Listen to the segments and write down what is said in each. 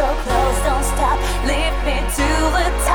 so close, don't stop. Lift me to the top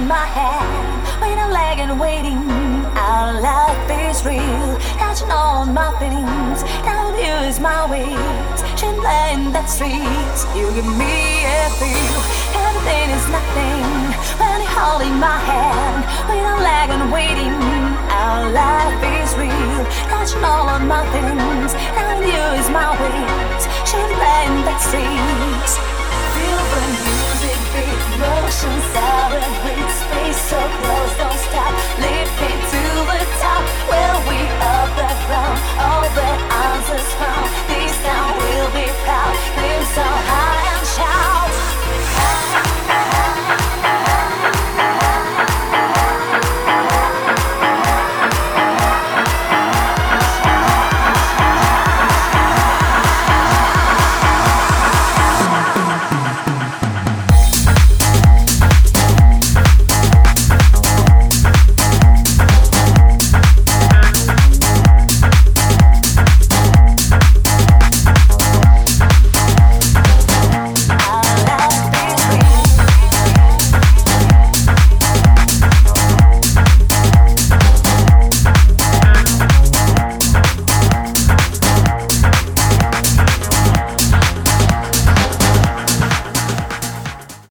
holding my hand when I'm lagging, waiting. Our life is real, catching all my feelings. Down you is my wings, in the streets. You give me a feel, everything is nothing when you're holding my hand when I'm lagging, waiting. Our life is real, catching all of my feelings. Down you is my wings,